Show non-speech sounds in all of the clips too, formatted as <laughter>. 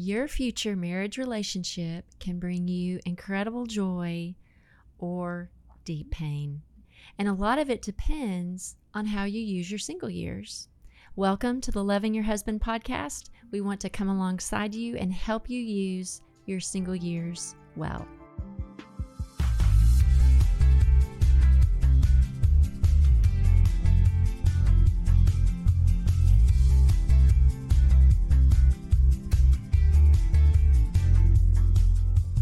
your future marriage relationship can bring you incredible joy or deep pain. And a lot of it depends on how you use your single years. Welcome to the Loving Your Husband podcast. We want to come alongside you and help you use your single years well.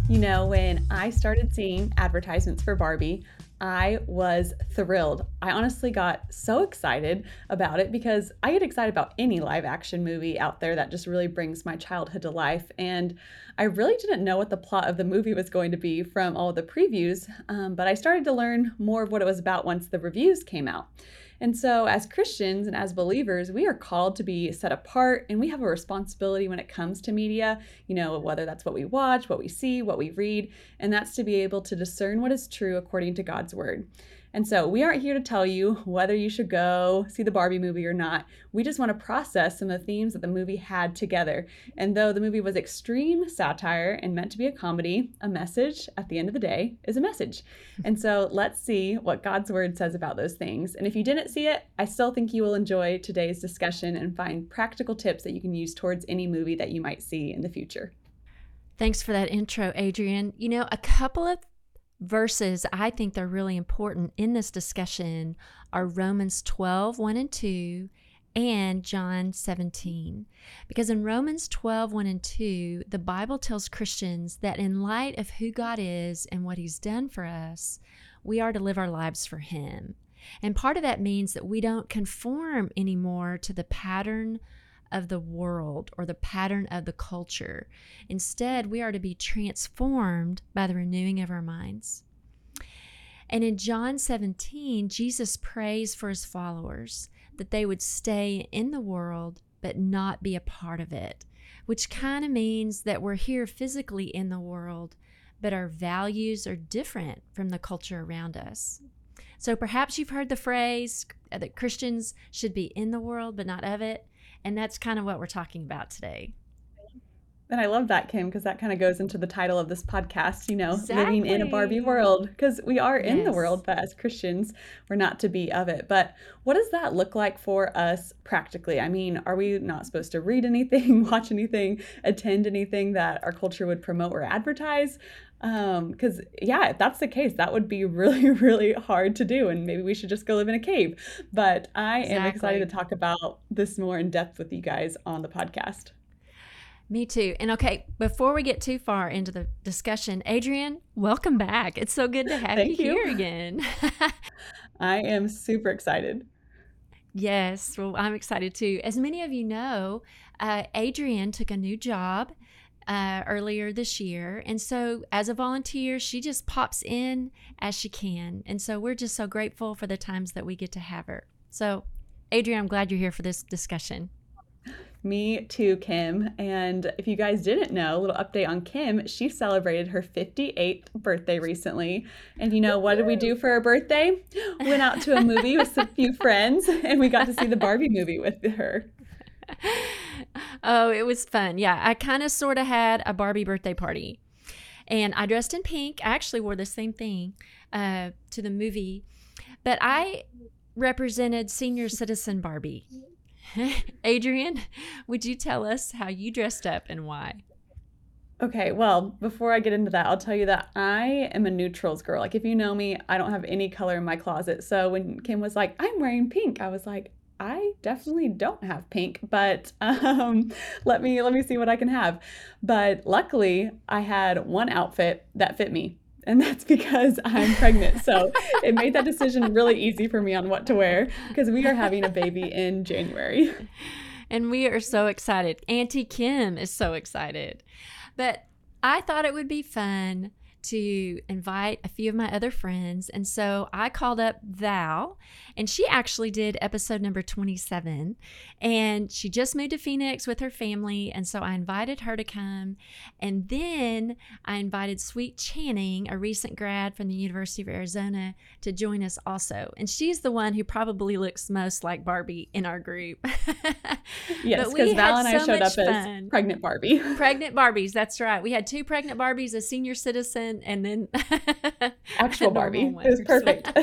You know, when I started seeing advertisements for Barbie, I was thrilled. I honestly got so excited about it because I get excited about any live action movie out there that just really brings my childhood to life. And I really didn't know what the plot of the movie was going to be from all the previews, um, but I started to learn more of what it was about once the reviews came out. And so, as Christians and as believers, we are called to be set apart and we have a responsibility when it comes to media, you know, whether that's what we watch, what we see, what we read, and that's to be able to discern what is true according to God's word. And so we aren't here to tell you whether you should go see the Barbie movie or not. We just want to process some of the themes that the movie had together. And though the movie was extreme satire and meant to be a comedy, a message at the end of the day is a message. <laughs> And so let's see what God's word says about those things. And if you didn't see it, I still think you will enjoy today's discussion and find practical tips that you can use towards any movie that you might see in the future. Thanks for that intro, Adrienne. You know, a couple of verses I think they're really important in this discussion are Romans 12, 1 and 2, and John 17. Because in Romans 12, 1 and 2, the Bible tells Christians that in light of who God is and what He's done for us, we are to live our lives for Him. And part of that means that we don't conform anymore to the pattern of the world or the pattern of the culture. Instead, we are to be transformed by the renewing of our minds. And in John 17, Jesus prays for his followers that they would stay in the world but not be a part of it, which kind of means that we're here physically in the world, but our values are different from the culture around us. So perhaps you've heard the phrase that Christians should be in the world but not of it. And that's kind of what we're talking about today. And I love that, Kim, because that kind of goes into the title of this podcast, you know, exactly. living in a Barbie world, because we are in yes. the world, but as Christians, we're not to be of it. But what does that look like for us practically? I mean, are we not supposed to read anything, <laughs> watch anything, attend anything that our culture would promote or advertise? Um, because yeah, if that's the case, that would be really, <laughs> really hard to do, and maybe we should just go live in a cave. But I exactly. am excited to talk about this more in depth with you guys on the podcast. Me too. And okay, before we get too far into the discussion, Adrienne, welcome back. It's so good to have you, you here <laughs> again. I am super excited. Yes, well, I'm excited too. As many of you know, uh, Adrienne took a new job uh, earlier this year. And so, as a volunteer, she just pops in as she can. And so, we're just so grateful for the times that we get to have her. So, Adrienne, I'm glad you're here for this discussion. Me too, Kim. And if you guys didn't know, a little update on Kim, she celebrated her 58th birthday recently. And you know, what did we do for her birthday? <gasps> Went out to a movie with a few friends and we got to see the Barbie movie with her. Oh, it was fun. Yeah, I kind of sort of had a Barbie birthday party. And I dressed in pink. I actually wore the same thing uh, to the movie, but I represented senior citizen Barbie. <laughs> Adrienne, would you tell us how you dressed up and why? Okay, well, before I get into that, I'll tell you that I am a neutrals girl. Like, if you know me, I don't have any color in my closet. So when Kim was like, I'm wearing pink, I was like, I definitely don't have pink, but <laughs> um, let me let me see what I can have. But luckily, I had one outfit that fit me, and <laughs> that's because I'm pregnant. So it made that decision really easy for me on what to wear because we are having a baby in January. <laughs> And we are so excited. Auntie Kim is so excited. But I thought it would be fun to invite a few of my other friends. And so I called up Val, and she actually did episode number 27. And she just moved to Phoenix with her family. And so I invited her to come. And then I invited Sweet Channing, a recent grad from the University of Arizona, to join us also. And she's the one who probably looks most like Barbie in our group. <laughs> yes, because Val and I showed up fun. as pregnant Barbie. <laughs> pregnant Barbies, that's right. We had two pregnant Barbies, a senior citizen, and then <laughs> actual Barbie. It was perfect. <laughs>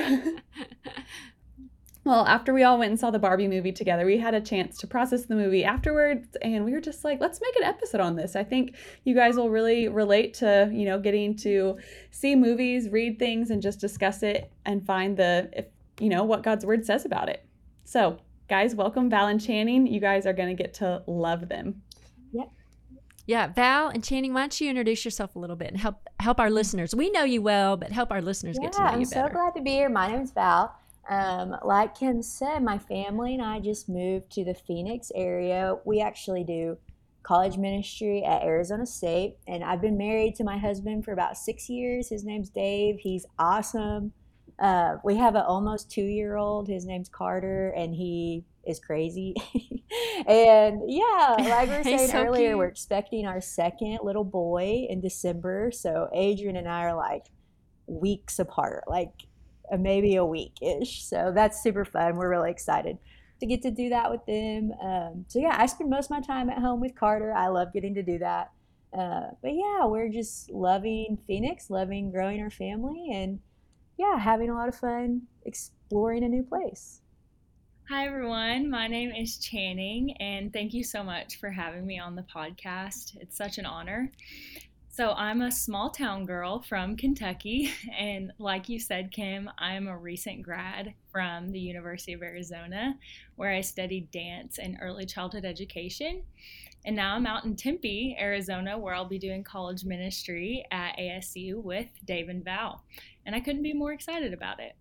well, after we all went and saw the Barbie movie together, we had a chance to process the movie afterwards, and we were just like, let's make an episode on this. I think you guys will really relate to, you know, getting to see movies, read things, and just discuss it and find the, if, you know, what God's word says about it. So, guys, welcome Val and Channing. You guys are going to get to love them. Yeah, Val and Channing, why don't you introduce yourself a little bit and help help our listeners? We know you well, but help our listeners yeah, get to know I'm you better. I'm so glad to be here. My name is Val. Um, like Kim said, my family and I just moved to the Phoenix area. We actually do college ministry at Arizona State, and I've been married to my husband for about six years. His name's Dave. He's awesome. Uh, we have an almost two year old. His name's Carter, and he is crazy. <laughs> and yeah, like we were <laughs> saying so earlier, cute. we're expecting our second little boy in December. So Adrienne and I are like weeks apart, like uh, maybe a week ish. So that's super fun. We're really excited to get to do that with them. Um, so yeah, I spend most of my time at home with Carter. I love getting to do that. Uh, but yeah, we're just loving Phoenix, loving growing our family, and yeah, having a lot of fun exploring a new place. Hi, everyone. My name is Channing, and thank you so much for having me on the podcast. It's such an honor. So, I'm a small town girl from Kentucky, <laughs> and like you said, Kim, I'm a recent grad from the University of Arizona, where I studied dance and early childhood education. And now I'm out in Tempe, Arizona, where I'll be doing college ministry at ASU with Dave and Val. And I couldn't be more excited about it.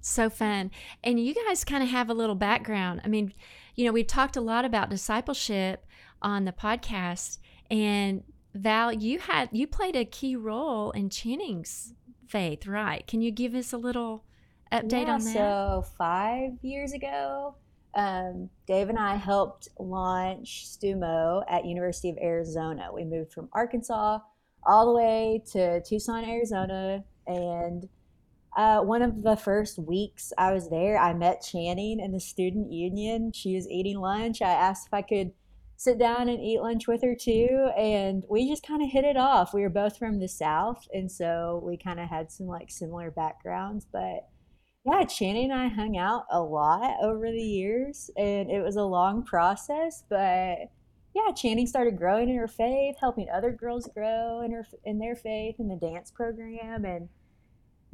So fun. And you guys kind of have a little background. I mean, you know, we've talked a lot about discipleship on the podcast and Val, you had you played a key role in Channing's faith, right? Can you give us a little update yeah, on that? So, 5 years ago, um, Dave and I helped launch STUMO at University of Arizona. We moved from Arkansas all the way to Tucson, Arizona, and uh, one of the first weeks I was there, I met Channing in the student union. She was eating lunch. I asked if I could sit down and eat lunch with her too, and we just kind of hit it off. We were both from the South, and so we kind of had some like similar backgrounds. But yeah, Channing and I hung out a lot over the years, and it was a long process, but yeah, Channing started growing in her faith, helping other girls grow in her in their faith in the dance program, and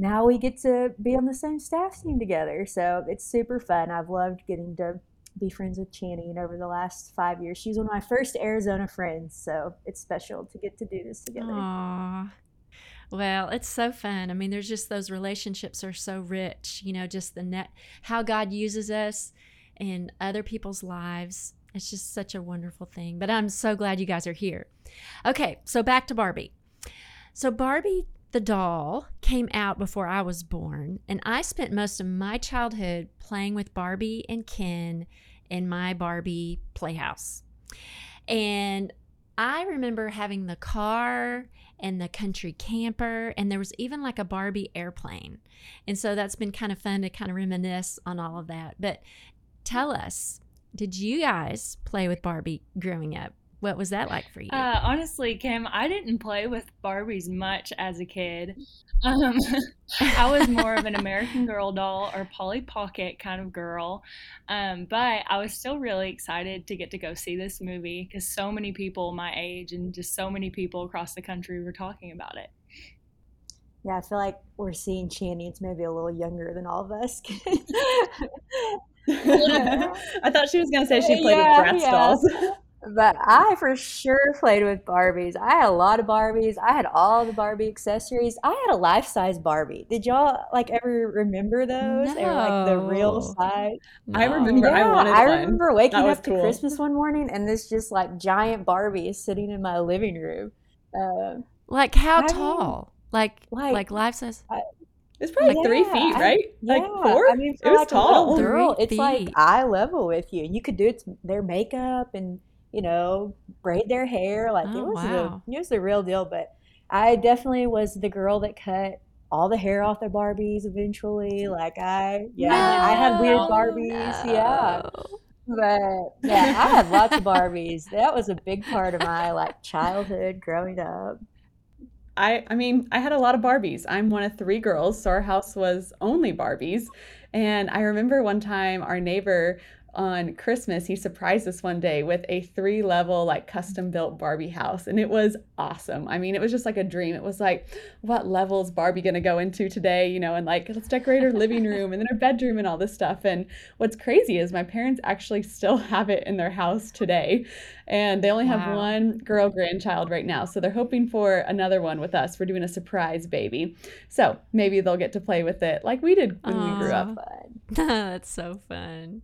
now we get to be on the same staff team together. So it's super fun. I've loved getting to be friends with Channing over the last five years. She's one of my first Arizona friends, so it's special to get to do this together. Aww. Well, it's so fun. I mean, there's just those relationships are so rich, you know, just the net how God uses us in other people's lives. It's just such a wonderful thing. But I'm so glad you guys are here. Okay, so back to Barbie. So Barbie the doll came out before I was born, and I spent most of my childhood playing with Barbie and Ken in my Barbie playhouse. And I remember having the car and the country camper, and there was even like a Barbie airplane. And so that's been kind of fun to kind of reminisce on all of that. But tell us, did you guys play with Barbie growing up? What was that like for you? Uh, honestly, Kim, I didn't play with Barbies much as a kid. Um, <laughs> I was more of an American <laughs> Girl doll or Polly Pocket kind of girl. Um, but I was still really excited to get to go see this movie because so many people my age and just so many people across the country were talking about it. Yeah, I feel like we're seeing Channing's maybe a little younger than all of us. <laughs> I thought she was going to say she played yeah, with Bratz yeah. dolls. But I for sure played with Barbies. I had a lot of Barbies. I had all the Barbie accessories. I had a life size Barbie. Did y'all like ever remember those? No. They were like the real size. No. I remember. Yeah, I wanted. I remember waking up cool. to Christmas one morning and this just like giant Barbie is sitting in my living room. Uh, Like how I mean, tall? Like like, like, life says. It's probably like three yeah, feet, I, right? Like yeah. four? I mean, It for was like a little tall. girl, Three it's like feet. eye level with you. You could do it, their makeup and you know braid their hair. Like it Oh was the it was the real deal. But I definitely was the girl that cut all the hair off their Barbies eventually. Like I, yeah, I had weird No, Barbies. Yeah, but yeah, I had lots of Barbies. That was a big part of my like childhood growing up. I I mean, I had a lot of Barbies. I'm one of three girls, so our house was only Barbies. And I remember one time our neighbor on Christmas, he surprised us one day with a three level, like custom built Barbie house. And it was awesome. I mean, it was just like a dream. It was like, what level is Barbie going to go into today? You know, and like, let's decorate her living room and then her bedroom and all this stuff. And what's crazy is my parents actually still <laughs> have it in their house today. And they only have Wow. one girl grandchild right now. So they're hoping for another one with us. We're doing a surprise baby. So maybe they'll get to play with it like we did when we grew up. <laughs> That's so fun.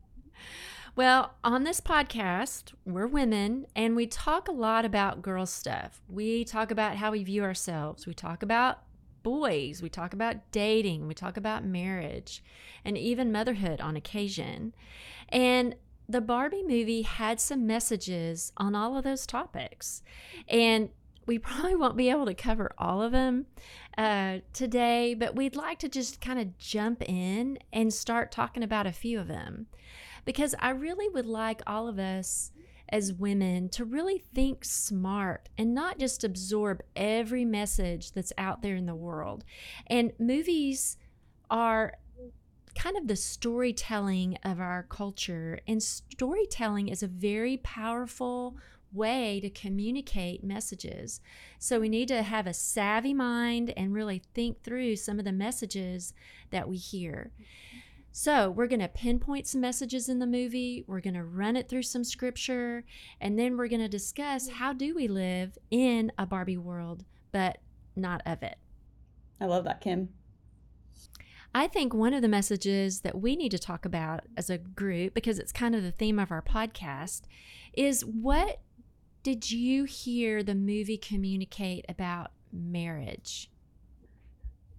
Well, on this podcast, we're women and we talk a lot about girl stuff. We talk about how we view ourselves. We talk about boys. We talk about dating. We talk about marriage and even motherhood on occasion. And the Barbie movie had some messages on all of those topics. And we <laughs> probably won't be able to cover all of them uh, today, but we'd like to just kind of jump in and start talking about a few of them because I really would like all of us as women to really think smart and not just absorb every message that's out there in the world. And movies are kind of the storytelling of our culture, and storytelling is a very powerful way to communicate messages. So we need to have a savvy mind and really think through some of the messages that we hear. So, we're going to pinpoint some messages in the movie, we're going to run it through some scripture, and then we're going to discuss how do we live in a Barbie world, but not of it. I love that, Kim. I think one of the messages that we need to talk about as a group, because it's kind of the theme of our podcast, is what did you hear the movie communicate about marriage?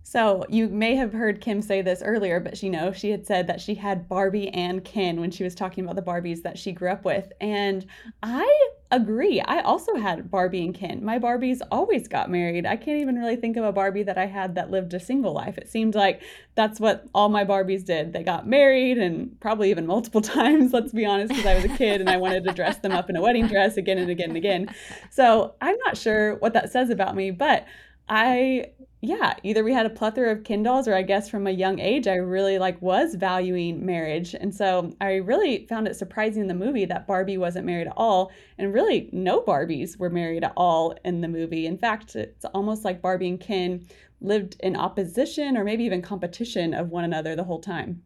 So you may have heard Kim say this earlier, but you know, she had said that she had Barbie and Ken when she was talking about the Barbies that she grew up with. And I agree. I also had Barbie and Ken. My Barbies always got married. I can't even really think of a Barbie that I had that lived a single life. It seemed like that's what all my Barbies did. They got married and probably even multiple <laughs> times, let's be honest, because I was a kid and I wanted to dress them up in a wedding dress again and again and again. So I'm not sure what that says about me, but I yeah, either we had a plethora of Kindles or I guess from a young age, I really like was valuing marriage, and so I really found it surprising in the movie that Barbie wasn't married at all, and really no Barbies were married at all in the movie. In fact, it's almost like Barbie and Ken lived in opposition or maybe even competition of one another the whole time.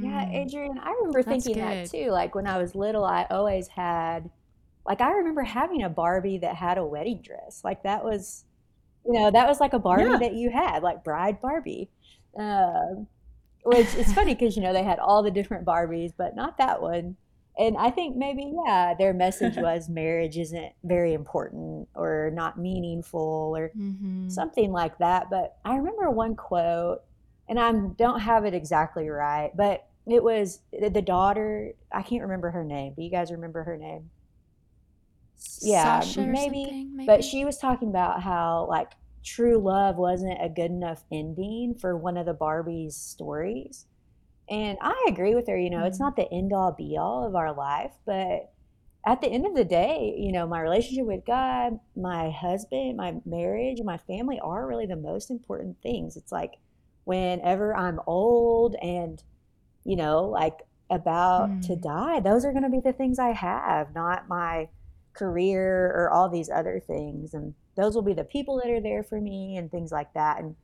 Yeah, Hmm, Adrienne, I remember that's thinking that too. Like when I was little, I always had, like, I remember having a Barbie that had a wedding dress. Like that was, you know, that was like a Barbie Yeah, that you had, like Bride Barbie. Um, which it's funny because, you know, they had all the different Barbies, but not that one. And I think maybe, yeah, their message <laughs> was marriage isn't very important or not meaningful or Mm-hmm. something like that. But I remember one quote, and I don't have it exactly right, but it was the the daughter. I can't remember her name. Do you guys remember her name? Yeah, Sasha or maybe. But she was talking about how like true love wasn't a good enough ending for one of the Barbie's stories. And I agree with her, you know, it's Mhm. not the end all be all of our life, but at the end of the day, you know, my relationship with God, my husband, my marriage, my family are really the most important things. It's like whenever I'm old and, you know, like about to Mm. die, those are going to be the things I have, not my career or all these other things. And those will be the people that are there for me and things like that. And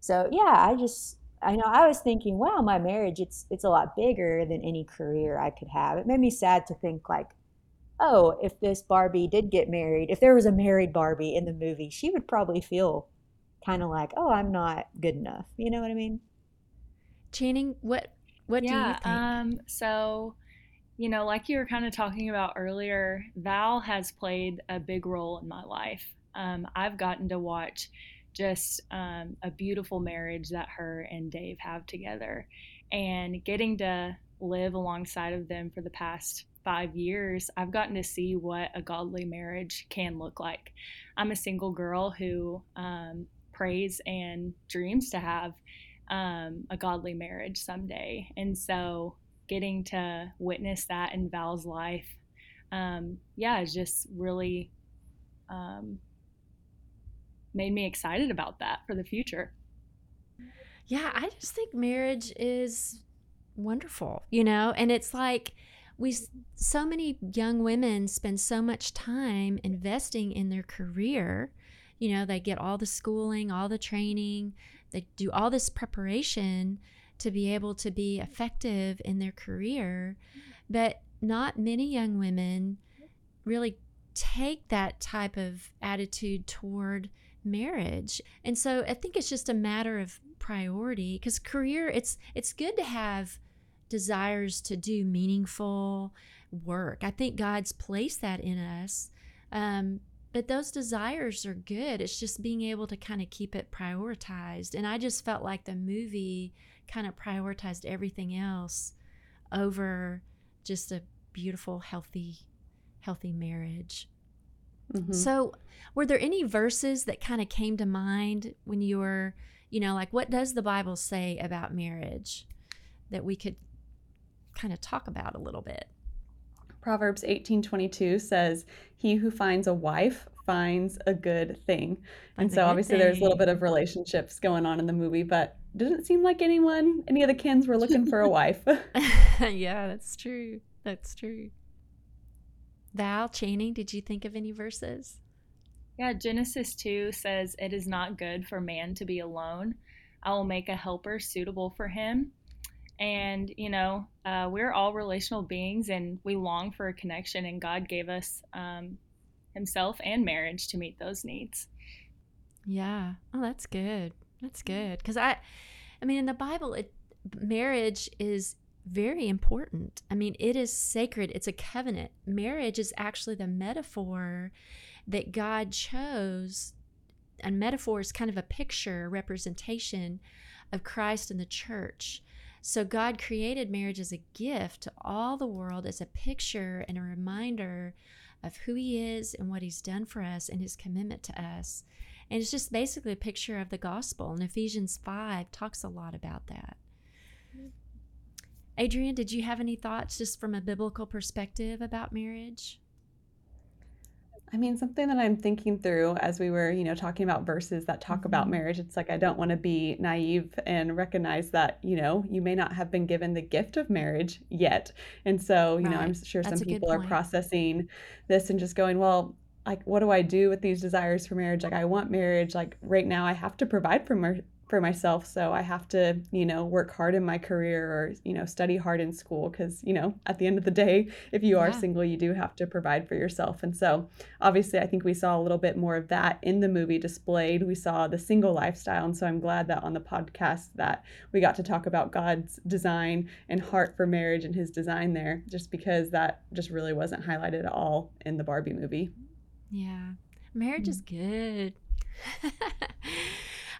so, yeah, I just, I know I was thinking, wow, my marriage, it's it's a lot bigger than any career I could have. It made me sad to think like, oh, if this Barbie did get married, if there was a married Barbie in the movie, she would probably feel kind of like, oh, I'm not good enough. You know what I mean? Channing, what what do you yeah, think? um, so, you know, like you were kind of talking about earlier, Val has played a big role in my life. um, I've gotten to watch just um, a beautiful marriage that her and Dave have together. And getting to live alongside of them for the past five years, I've gotten to see what a godly marriage can look like. I'm a single girl who um, prays and dreams to have um, a godly marriage someday. And so getting to witness that in Val's life, um, yeah, is just really um, made me excited about that for the future. Yeah, I just think marriage is wonderful, you know, and it's like we so many young women spend so much time investing in their career. You know, they get all the schooling, all the training, they do all this preparation to be able to be effective in their career, but not many young women really take that type of attitude toward marriage. And so I think it's just a matter of priority because career it's it's good to have desires to do meaningful work. I think God's placed that in us. Um, but those desires are good. It's just being able to kind of keep it prioritized. And I just felt like the movie kind of prioritized everything else over just a beautiful, healthy, healthy marriage. Mm-hmm. So, were there any verses that kind of came to mind when you were, you know, like what does the Bible say about marriage that we could kind of talk about a little bit? Proverbs 18:22 says, "He who finds a wife finds a good thing." And so obviously thing. there's a little bit of relationships going on in the movie, but didn't seem like anyone any of the Kens were looking for a <laughs> wife. <laughs> yeah, that's true. That's true. Val Channing, did you think of any verses? Yeah, Genesis 2 says, It is not good for man to be alone. I will make a helper suitable for him. And, you know, uh, we're all relational beings and we long for a connection, and God gave us um, Himself and marriage to meet those needs. Yeah. Oh, that's good. That's good. Because I, I mean, in the Bible, it, marriage is very important. I mean, it is sacred, it's a covenant. Marriage is actually the metaphor that God chose. And metaphor is kind of a picture, representation of Christ and the church. So God created marriage as a gift to all the world, as a picture and a reminder of who He is and what He's done for us and His commitment to us. And it's just basically a picture of the gospel. And Ephesians 5 talks a lot about that. Adrienne, did you have any thoughts just from a biblical perspective about marriage? I mean, something that I'm thinking through as we were, you know, talking about verses that talk mm-hmm. about marriage, it's like I don't want to be naive and recognize that, you know, you may not have been given the gift of marriage yet. And so, you right. know, I'm sure That's some people are processing this and just going, well, like what do I do with these desires for marriage? Like I want marriage. Like right now I have to provide for my, for myself. So I have to, you know, work hard in my career or, you know, study hard in school because, you know, at the end of the day, if you are yeah. single, you do have to provide for yourself. And so obviously, I think we saw a little bit more of that in the movie displayed. We saw the single lifestyle. And so I'm glad that on the podcast that we got to talk about God's design and heart for marriage and his design there, just because that just really wasn't highlighted at all in the Barbie movie. Yeah. Marriage mm-hmm. is good. <laughs>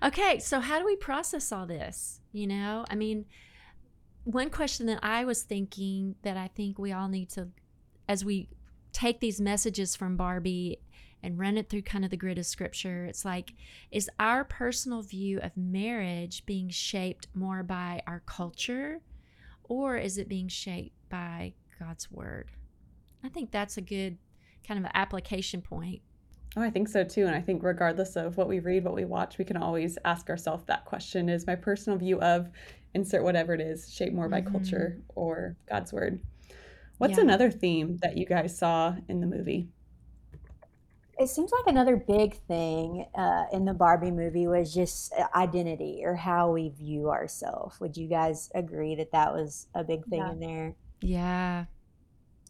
Okay, so how do we process all this? You know, I mean, one question that I was thinking that I think we all need to, as we take these messages from Barbie and run it through kind of the grid of scripture, it's like, is our personal view of marriage being shaped more by our culture or is it being shaped by God's word? I think that's a good kind of an application point Oh, I think so too. And I think regardless of what we read, what we watch, we can always ask ourselves that question is my personal view of insert whatever it is, shaped more by mm-hmm. culture or God's word. What's yeah. another theme that you guys saw in the movie? It seems like another big thing uh, in the Barbie movie was just uh, identity or how we view ourselves. Would you guys agree that that was a big thing yeah. in there? Yeah,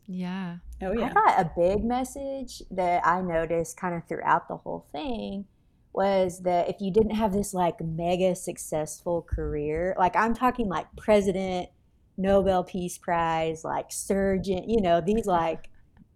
yeah. Oh, yeah. I thought a big message that I noticed kind of throughout the whole thing was that if you didn't have this like mega successful career, like I'm talking like president, Nobel Peace Prize, like surgeon, you know, these like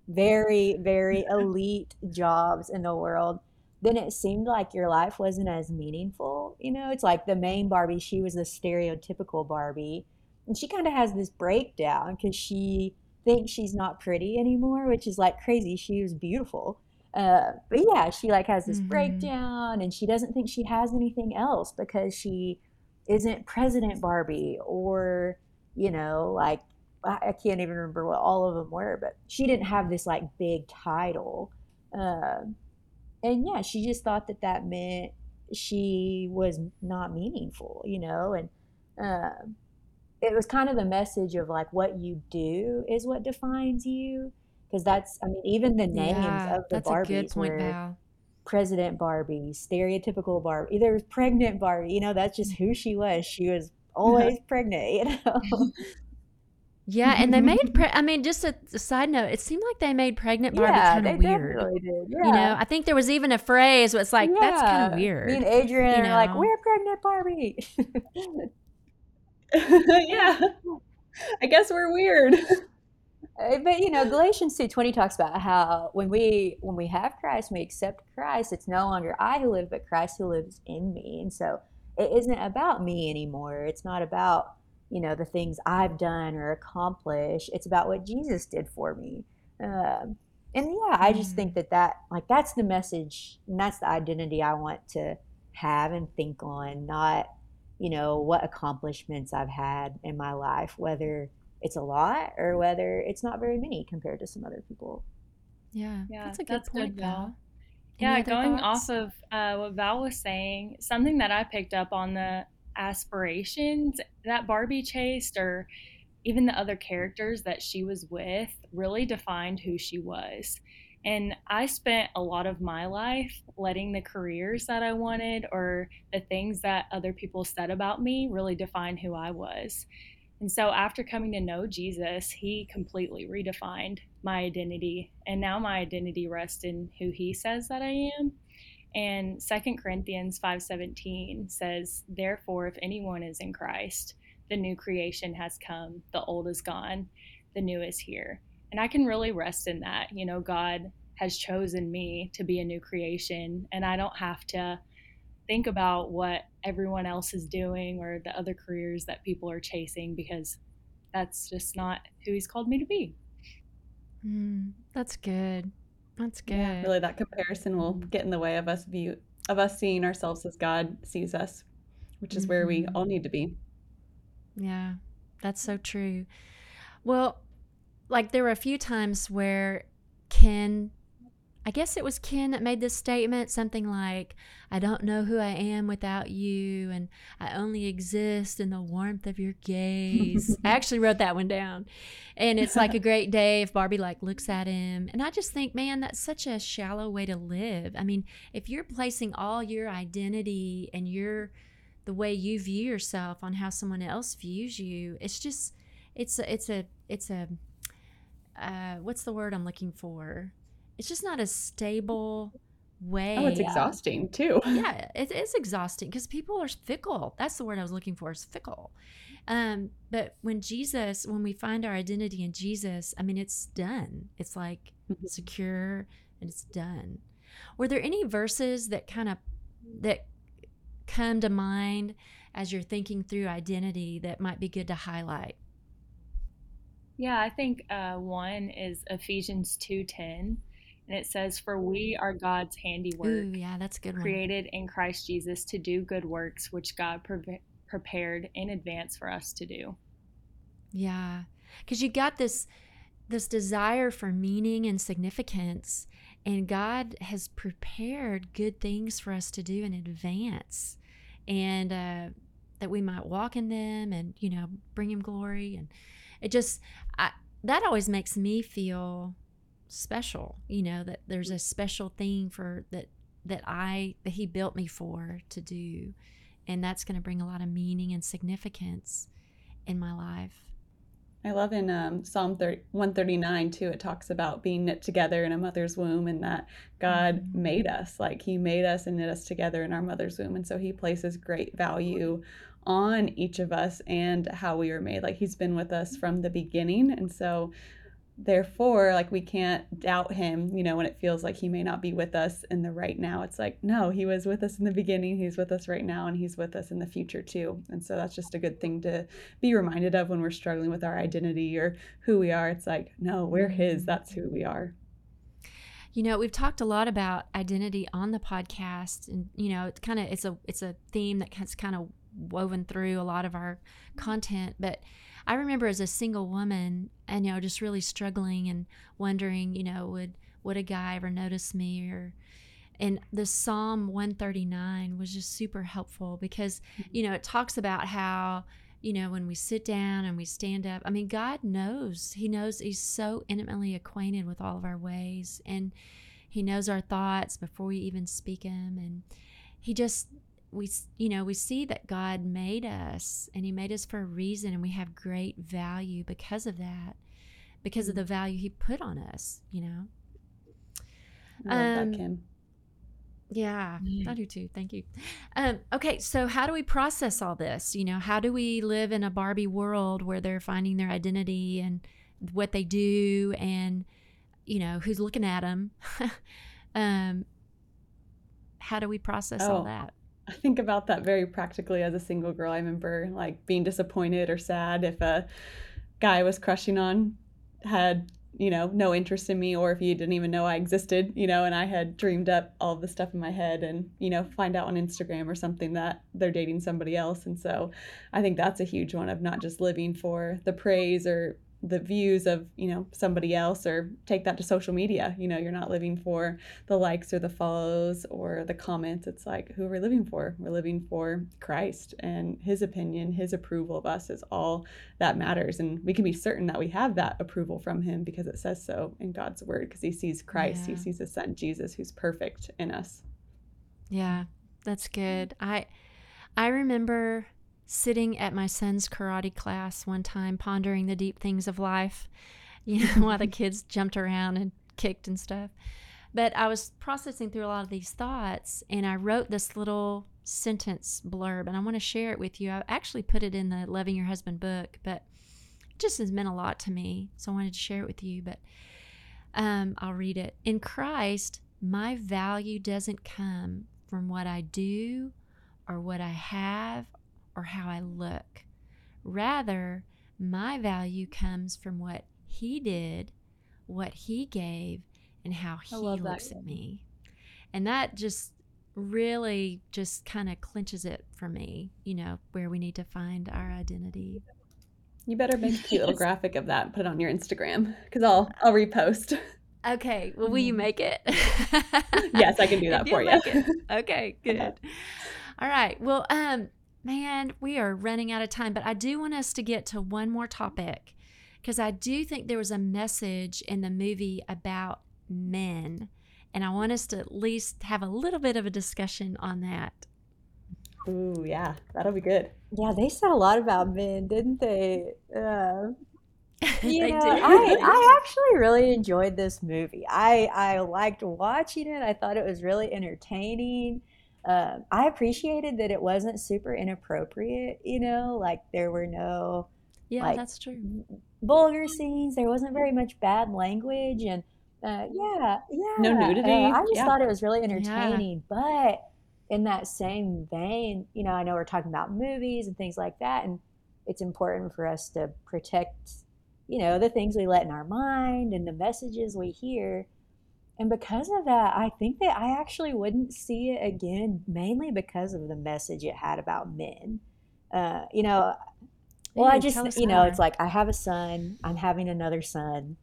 very, very <laughs> elite jobs in the world, then it seemed like your life wasn't as meaningful. You know, it's like the main Barbie, she was the stereotypical Barbie. And she kind of has this breakdown because she thinks she's not pretty anymore, which is like crazy. She was beautiful. Uh, but yeah, she like has this mm-hmm. breakdown and she doesn't think she has anything else because she isn't President Barbie or, you know, like I can't even remember what all of them were, but she didn't have this like big title. Uh, and yeah, she just thought that that meant she was not meaningful, you know, and uh, it was kind of the message of like what you do is what defines you, because that's I mean even the names yeah, of the Barbies point, were Val. President Barbie, stereotypical Barbie, either pregnant Barbie, you know, that's just who she was. She was <laughs> always pregnant, you know. Yeah, and they made. <laughs> Pre- I mean, just a, a, side note, it seemed like they made pregnant Barbie yeah, kind of weird. Yeah. You know, I think there was even a phrase where it's like yeah. that's kind of weird. Me and Adrienne you know? are like, "We're pregnant Barbie." <laughs> <laughs> yeah, I guess we're weird. Uh, but you know, Galatians two twenty talks about how when we when we have Christ, we accept Christ. It's no longer I who live, but Christ who lives in me. And so, it isn't about me anymore. It's not about you know the things I've done or accomplished. It's about what Jesus did for me. Um, and yeah, I just think mm. that that like that's the message and that's the identity I want to have and think on, not you know what accomplishments I've had in my life, whether it's a lot or whether it's not very many compared to some other people. Yeah, yeah that's a good that's point, good, Val. Yeah, going thoughts? off of uh, what Val was saying, something that I picked up on the aspirations that Barbie chased or even the other characters that she was with really defined who she was. And I spent a lot of my life letting the careers that I wanted or the things that other people said about me really define who I was. And so after coming to know Jesus, he completely redefined my identity. And now my identity rests in who he says that I am and Second Corinthians 5:17 says, "Therefore if anyone is in Christ, the new creation has come, the old is gone, the new is here." And I can really rest in that. You know, God has chosen me to be a new creation, and I don't have to think about what everyone else is doing or the other careers that people are chasing because that's just not who he's called me to be. Mm, that's good. That's good. Yeah, really, that comparison will get in the way of us view of us seeing ourselves as God sees us, which is mm-hmm. where we mm-hmm. all need to be. Yeah, that's so true. Well, like there were a few times where Ken I guess it was Ken that made this statement, something like, I don't know who I am without you, and I only exist in the warmth of your gaze. <laughs> I actually wrote that one down. And it's like a great day if Barbie like looks at him. And I just think, man, that's such a shallow way to live. I mean, if you're placing all your identity and your the way you view yourself on how someone else views you, it's just it's a it's a it's a uh, what's the word I'm looking for? it's just not a stable way. Oh, it's exhausting too. <laughs> yeah, it is exhausting because people are fickle. That's the word I was looking for is fickle. Um, but when Jesus, when we find our identity in Jesus, I mean, it's done. It's like mm-hmm. secure and it's done. Were there any verses that kind of that come to mind as you're thinking through identity that might be good to highlight? Yeah, I think uh, one is Ephesians two ten and it says, "For we are God's handiwork." Ooh, yeah, that's a good. one. Created in Christ Jesus to do good works, which God pre- prepared in advance for us to do. Yeah, because you got this this desire for meaning and significance, and God has prepared good things for us to do in advance, and uh, that we might walk in them, and you know, bring Him glory, and it just I, that always makes me feel special you know that there's a special thing for that that i that he built me for to do. And that's going to bring a lot of meaning and significance in my life. I love in um, psalm 30, 139 too it talks about being knit together in a mother's womb and that god mm-hmm. made us like he made us and knit us together in our mother's womb. And so he places great value on each of us and how we were made. Like he's been with us from the beginning and so therefore like we can't doubt him you know when it feels like he may not be with us in the right now. It's like no he was with us in the beginning he's with us right now and he's with us in the future too. And so that's just a good thing to be reminded of when we're struggling with our identity or who we are. It's like no we're his that's who we are. You know we've talked a lot about identity on the podcast and you know it's kind of it's a it's a theme that has kind of woven through a lot of our content but I remember as a single woman, and you know, just really struggling and wondering, you know, would would a guy ever notice me or and the Psalm 139 was just super helpful because, mm-hmm. you know, it talks about how, you know, when we sit down and we stand up, I mean, God knows. He knows He's so intimately acquainted with all of our ways and He knows our thoughts before we even speak them. And He just we you know we see that god made us and he made us for a reason and we have great value because of that because of the value he put on us you know I um, that, Kim. Yeah, I do too. Thank you. Um, okay, so how do we process all this? You know, how do we live in a Barbie world where they're finding their identity and what they do, and you know who's looking at them? <laughs> um, how do we process oh, all that? I think about that very practically as a single girl. I remember like being disappointed or sad if a guy was crushing on had, you know, no interest in me or if he didn't even know I existed, you know, and I had dreamed up all the stuff in my head and, you know, find out on Instagram or something that they're dating somebody else. And so I think that's a huge one of not just living for the praise or the views of you know somebody else or take that to social media. You know you're not living for the likes or the follows or the comments. It's like who are we living for? We're living for christ and his opinion his approval of us is all that matters. And we can be certain that we have that approval from him because it says so in god's word because he sees christ. Yeah. he sees his son jesus who's perfect in us. Yeah that's mm-hmm. good. I i remember sitting at my son's karate class one time, pondering the deep things of life, <laughs> you know, while the <laughs> kids jumped around and kicked and stuff. But I was processing through a lot of these thoughts, and I wrote this little sentence blurb, and I want to share it with you. I actually put it in the Loving Your Husband book, but it just has meant a lot to me. So I wanted to share it with you. But um, I'll read it. In Christ, my value doesn't come from what I do or what I have or how I look. Rather, my value comes from what he did, what he gave, and how he looks at me. And that just really just kind of clinches it for me, you know, where we need to find our identity. You better make a <laughs> cute little graphic of that and put it on your Instagram because I'll I'll repost. Okay. Well, will you <laughs> make it? yes, I can do <laughs> that for you. Okay, good. All right. Well, um, man, we are running out of time, but I do want us to get to one more topic because I do think there was a message in the movie about men. And I want us to at least have a little bit of a discussion on that. Ooh, yeah, that'll be good. Yeah, they said a lot about men, didn't they? Uh, <laughs> know, I, <laughs> I actually really enjoyed this movie. I, I liked watching it. I thought it was really entertaining uh, I appreciated that it wasn't super inappropriate, you know, like there were no yeah, like, that's true. Vulgar scenes. There wasn't very much bad language, and uh, yeah, yeah. No nudity. Uh, I just yeah. thought it was really entertaining. Yeah. But in that same vein, you know, I know we're talking about movies and things like that, and it's important for us to protect, you know, the things we let in our mind and the messages we hear. And because of that, I think that I actually wouldn't see it again, mainly because of the message it had about men. Uh, you know, well, I just, you know, it's like I have a son, I'm having another son.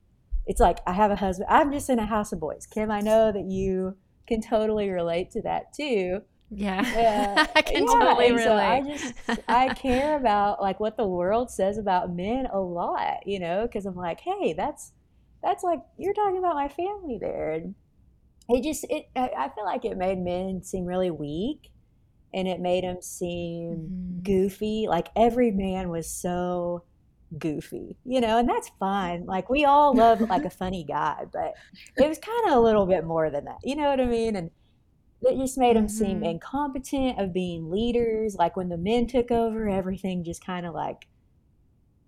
It's like I have a husband, I'm just in a house of boys. Kim, I know that you can totally relate to that too. Yeah, uh, <laughs> I can yeah, totally relate. So I just <laughs> I care about like what the world says about men a lot, you know, because I'm like, hey, that's that's like you're talking about my family there and it just it i feel like it made men seem really weak and it made them seem mm-hmm. goofy like every man was so goofy you know and that's fine like we all <laughs> love like a funny guy but it was kind of a little bit more than that you know what i mean and it just made them mm-hmm. seem incompetent of being leaders like when the men took over everything just kind of like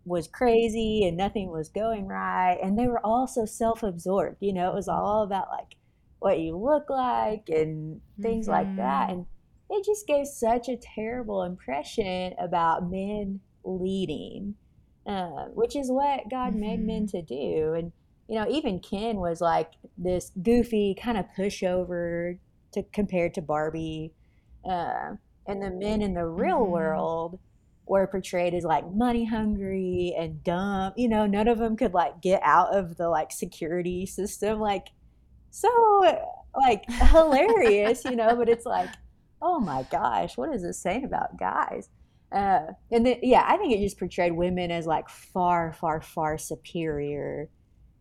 was crazy and nothing was going right and they were all so self-absorbed you know it was all about like what you look like and things mm-hmm. like that and it just gave such a terrible impression about men leading uh, which is what god mm-hmm. made men mm-hmm. to do and you know even ken was like this goofy kind of pushover to compared to barbie uh, and the men in the real mm-hmm. world were portrayed as like money hungry and dumb. You know, none of them could like get out of the like security system. Like, so like hilarious, you know, but it's like, oh my gosh, what is this saying about guys? Uh, and then, yeah, I think it just portrayed women as like far, far, far superior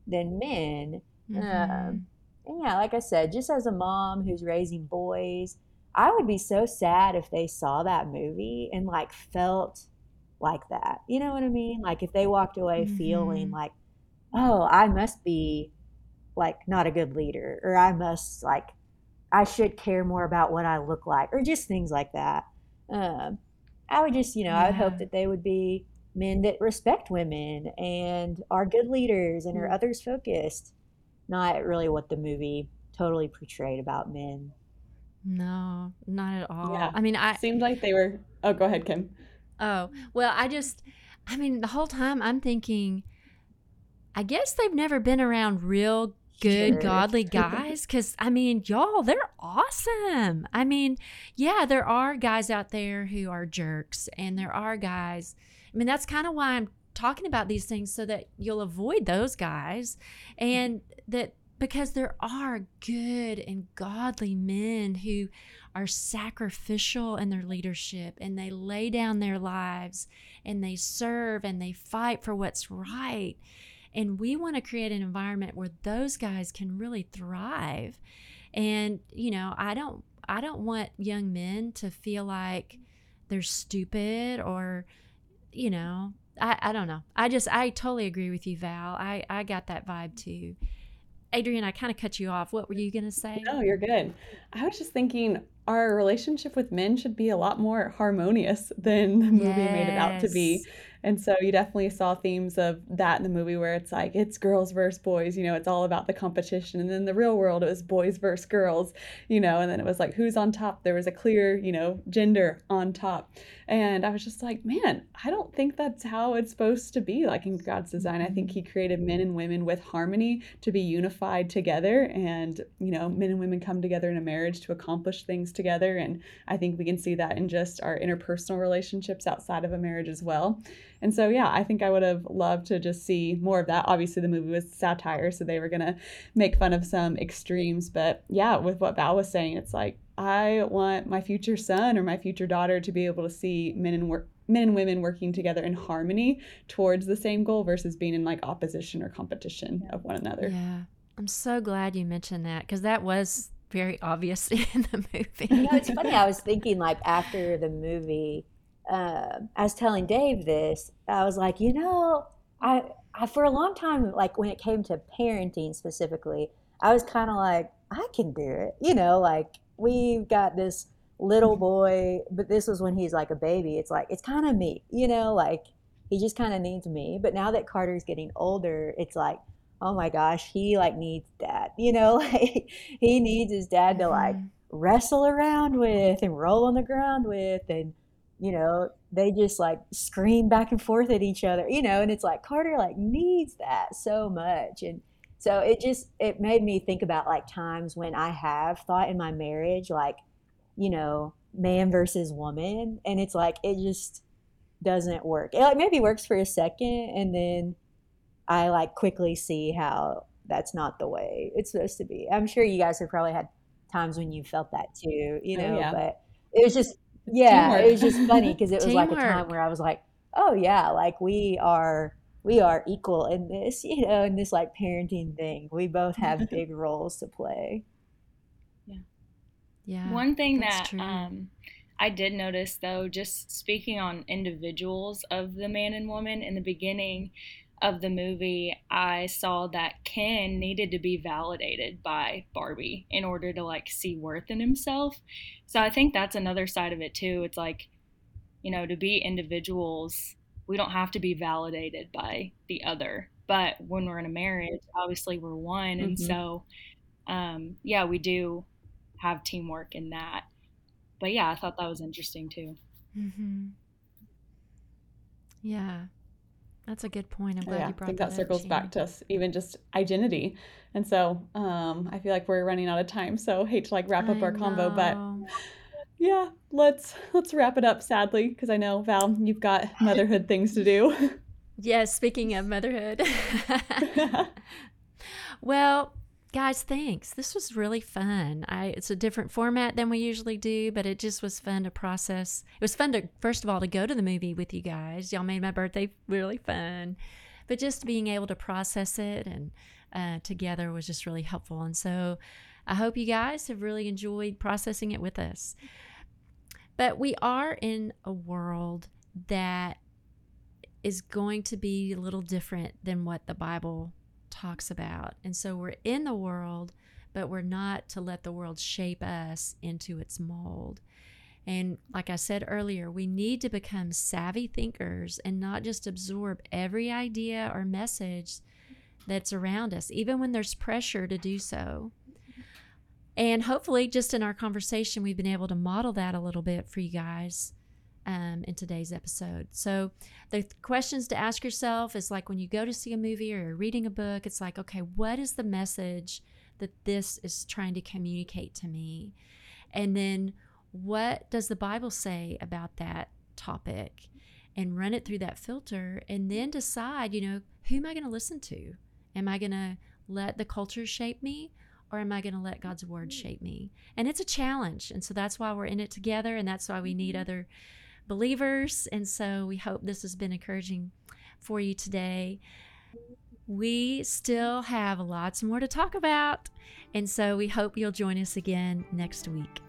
than men. Mm-hmm. Um, and yeah, like I said, just as a mom who's raising boys, I would be so sad if they saw that movie and like felt like that. You know what I mean? Like if they walked away mm-hmm. feeling like, oh, I must be like not a good leader, or I must like, I should care more about what I look like, or just things like that. Um, I would just, you know, yeah. I would hope that they would be men that respect women and are good leaders and are mm-hmm. others focused, not really what the movie totally portrayed about men. No, not at all. Yeah. I mean, I seemed like they were. Oh, go ahead, Kim. Oh, well, I just, I mean, the whole time I'm thinking, I guess they've never been around real good, sure. godly <laughs> guys. Cause I mean, y'all, they're awesome. I mean, yeah, there are guys out there who are jerks, and there are guys. I mean, that's kind of why I'm talking about these things so that you'll avoid those guys and that because there are good and godly men who are sacrificial in their leadership and they lay down their lives and they serve and they fight for what's right. And we want to create an environment where those guys can really thrive. And, you know, I don't I don't want young men to feel like they're stupid or, you know, I, I don't know. I just I totally agree with you, Val. I, I got that vibe too. Adrienne, I kind of cut you off. What were you going to say? No, you're good. I was just thinking our relationship with men should be a lot more harmonious than the movie yes. made it out to be. And so you definitely saw themes of that in the movie where it's like it's girls versus boys, you know, it's all about the competition. And then the real world it was boys versus girls, you know, and then it was like who's on top. There was a clear, you know, gender on top. And I was just like, man, I don't think that's how it's supposed to be. Like in God's design, I think mm-hmm. He created men and women with harmony to be unified together. And, you know, men and women come together in a marriage to accomplish things together. And I think we can see that in just our interpersonal relationships outside of a marriage as well. And so, yeah, I think I would have loved to just see more of that. Obviously, the movie was satire, so they were going to make fun of some extremes. But yeah, with what Val was saying, it's like, I want my future son or my future daughter to be able to see men and work men and women working together in harmony towards the same goal versus being in like opposition or competition of one another. Yeah. I'm so glad you mentioned that because that was very obvious <laughs> in the movie. You know, it's funny. I was thinking like after the movie, uh, I was telling Dave this. I was like, you know, I, I for a long time, like when it came to parenting specifically, I was kind of like, I can do it. You know, like we've got this little boy, but this was when he's like a baby. It's like it's kind of me, you know, like he just kind of needs me. But now that Carter's getting older, it's like, oh my gosh, he like needs dad, you know, <laughs> like he needs his dad to like mm-hmm. wrestle around with and roll on the ground with and you know, they just like scream back and forth at each other, you know, and it's like Carter like needs that so much. And so it just it made me think about like times when I have thought in my marriage like, you know, man versus woman and it's like it just doesn't work. It like maybe works for a second and then I like quickly see how that's not the way it's supposed to be. I'm sure you guys have probably had times when you felt that too, you oh, know, oh, yeah. but it was just yeah, Teamwork. it was just funny <laughs> because it was like a time where I was like, oh yeah, like we are we are equal in this, you know, in this like parenting thing. We both have <laughs> big roles to play. Yeah. Yeah. One thing that um, I did notice though, just speaking on individuals of the man and woman in the beginning, of the movie, I saw that Ken needed to be validated by Barbie in order to like see worth in himself. So I think that's another side of it too. It's like, you know, to be individuals we don't have to be validated by the other. But when we're in a marriage, obviously we're one. And Mhm. so, um, yeah, we do have teamwork in that. But yeah, I thought that was interesting too. Mm-hmm. Yeah, that's a good point. I'm glad yeah, you I brought think that, that up, circles back to us, even just identity. And so um, I feel like we're running out of time, so hate to like wrap up I our convo, but yeah, let's let's wrap it up. Sadly, because I know Val, you've got motherhood things to do. <laughs> Yes, speaking of motherhood. <laughs> <laughs> well, guys, thanks. This was really fun. I it's a different format than we usually do, but it just was fun to process. It was fun to first of all to go to the movie with you guys. Y'all made my birthday really fun. But just being able to process it and uh, together was just really helpful. And so I hope you guys have really enjoyed processing it with us. But we are in a world that is going to be a little different than what the Bible talks about. And so we're in the world, but we're not to let the world shape us into its mold. And like I said earlier, we need to become savvy thinkers and not just absorb every idea or message that's around us, even when there's pressure to do so. And hopefully, just in our conversation, we've been able to model that a little bit for you guys um, in today's episode. So, the th- questions to ask yourself is like when you go to see a movie or you're reading a book, it's like, okay, what is the message that this is trying to communicate to me? And then, what does the Bible say about that topic? And run it through that filter and then decide, you know, who am I going to listen to? Am I going to let the culture shape me? Or am I going to let God's word shape me? And it's a challenge. And so that's why we're in it together. And that's why we need other believers. And so we hope this has been encouraging for you today. We still have lots more to talk about. And so we hope you'll join us again next week.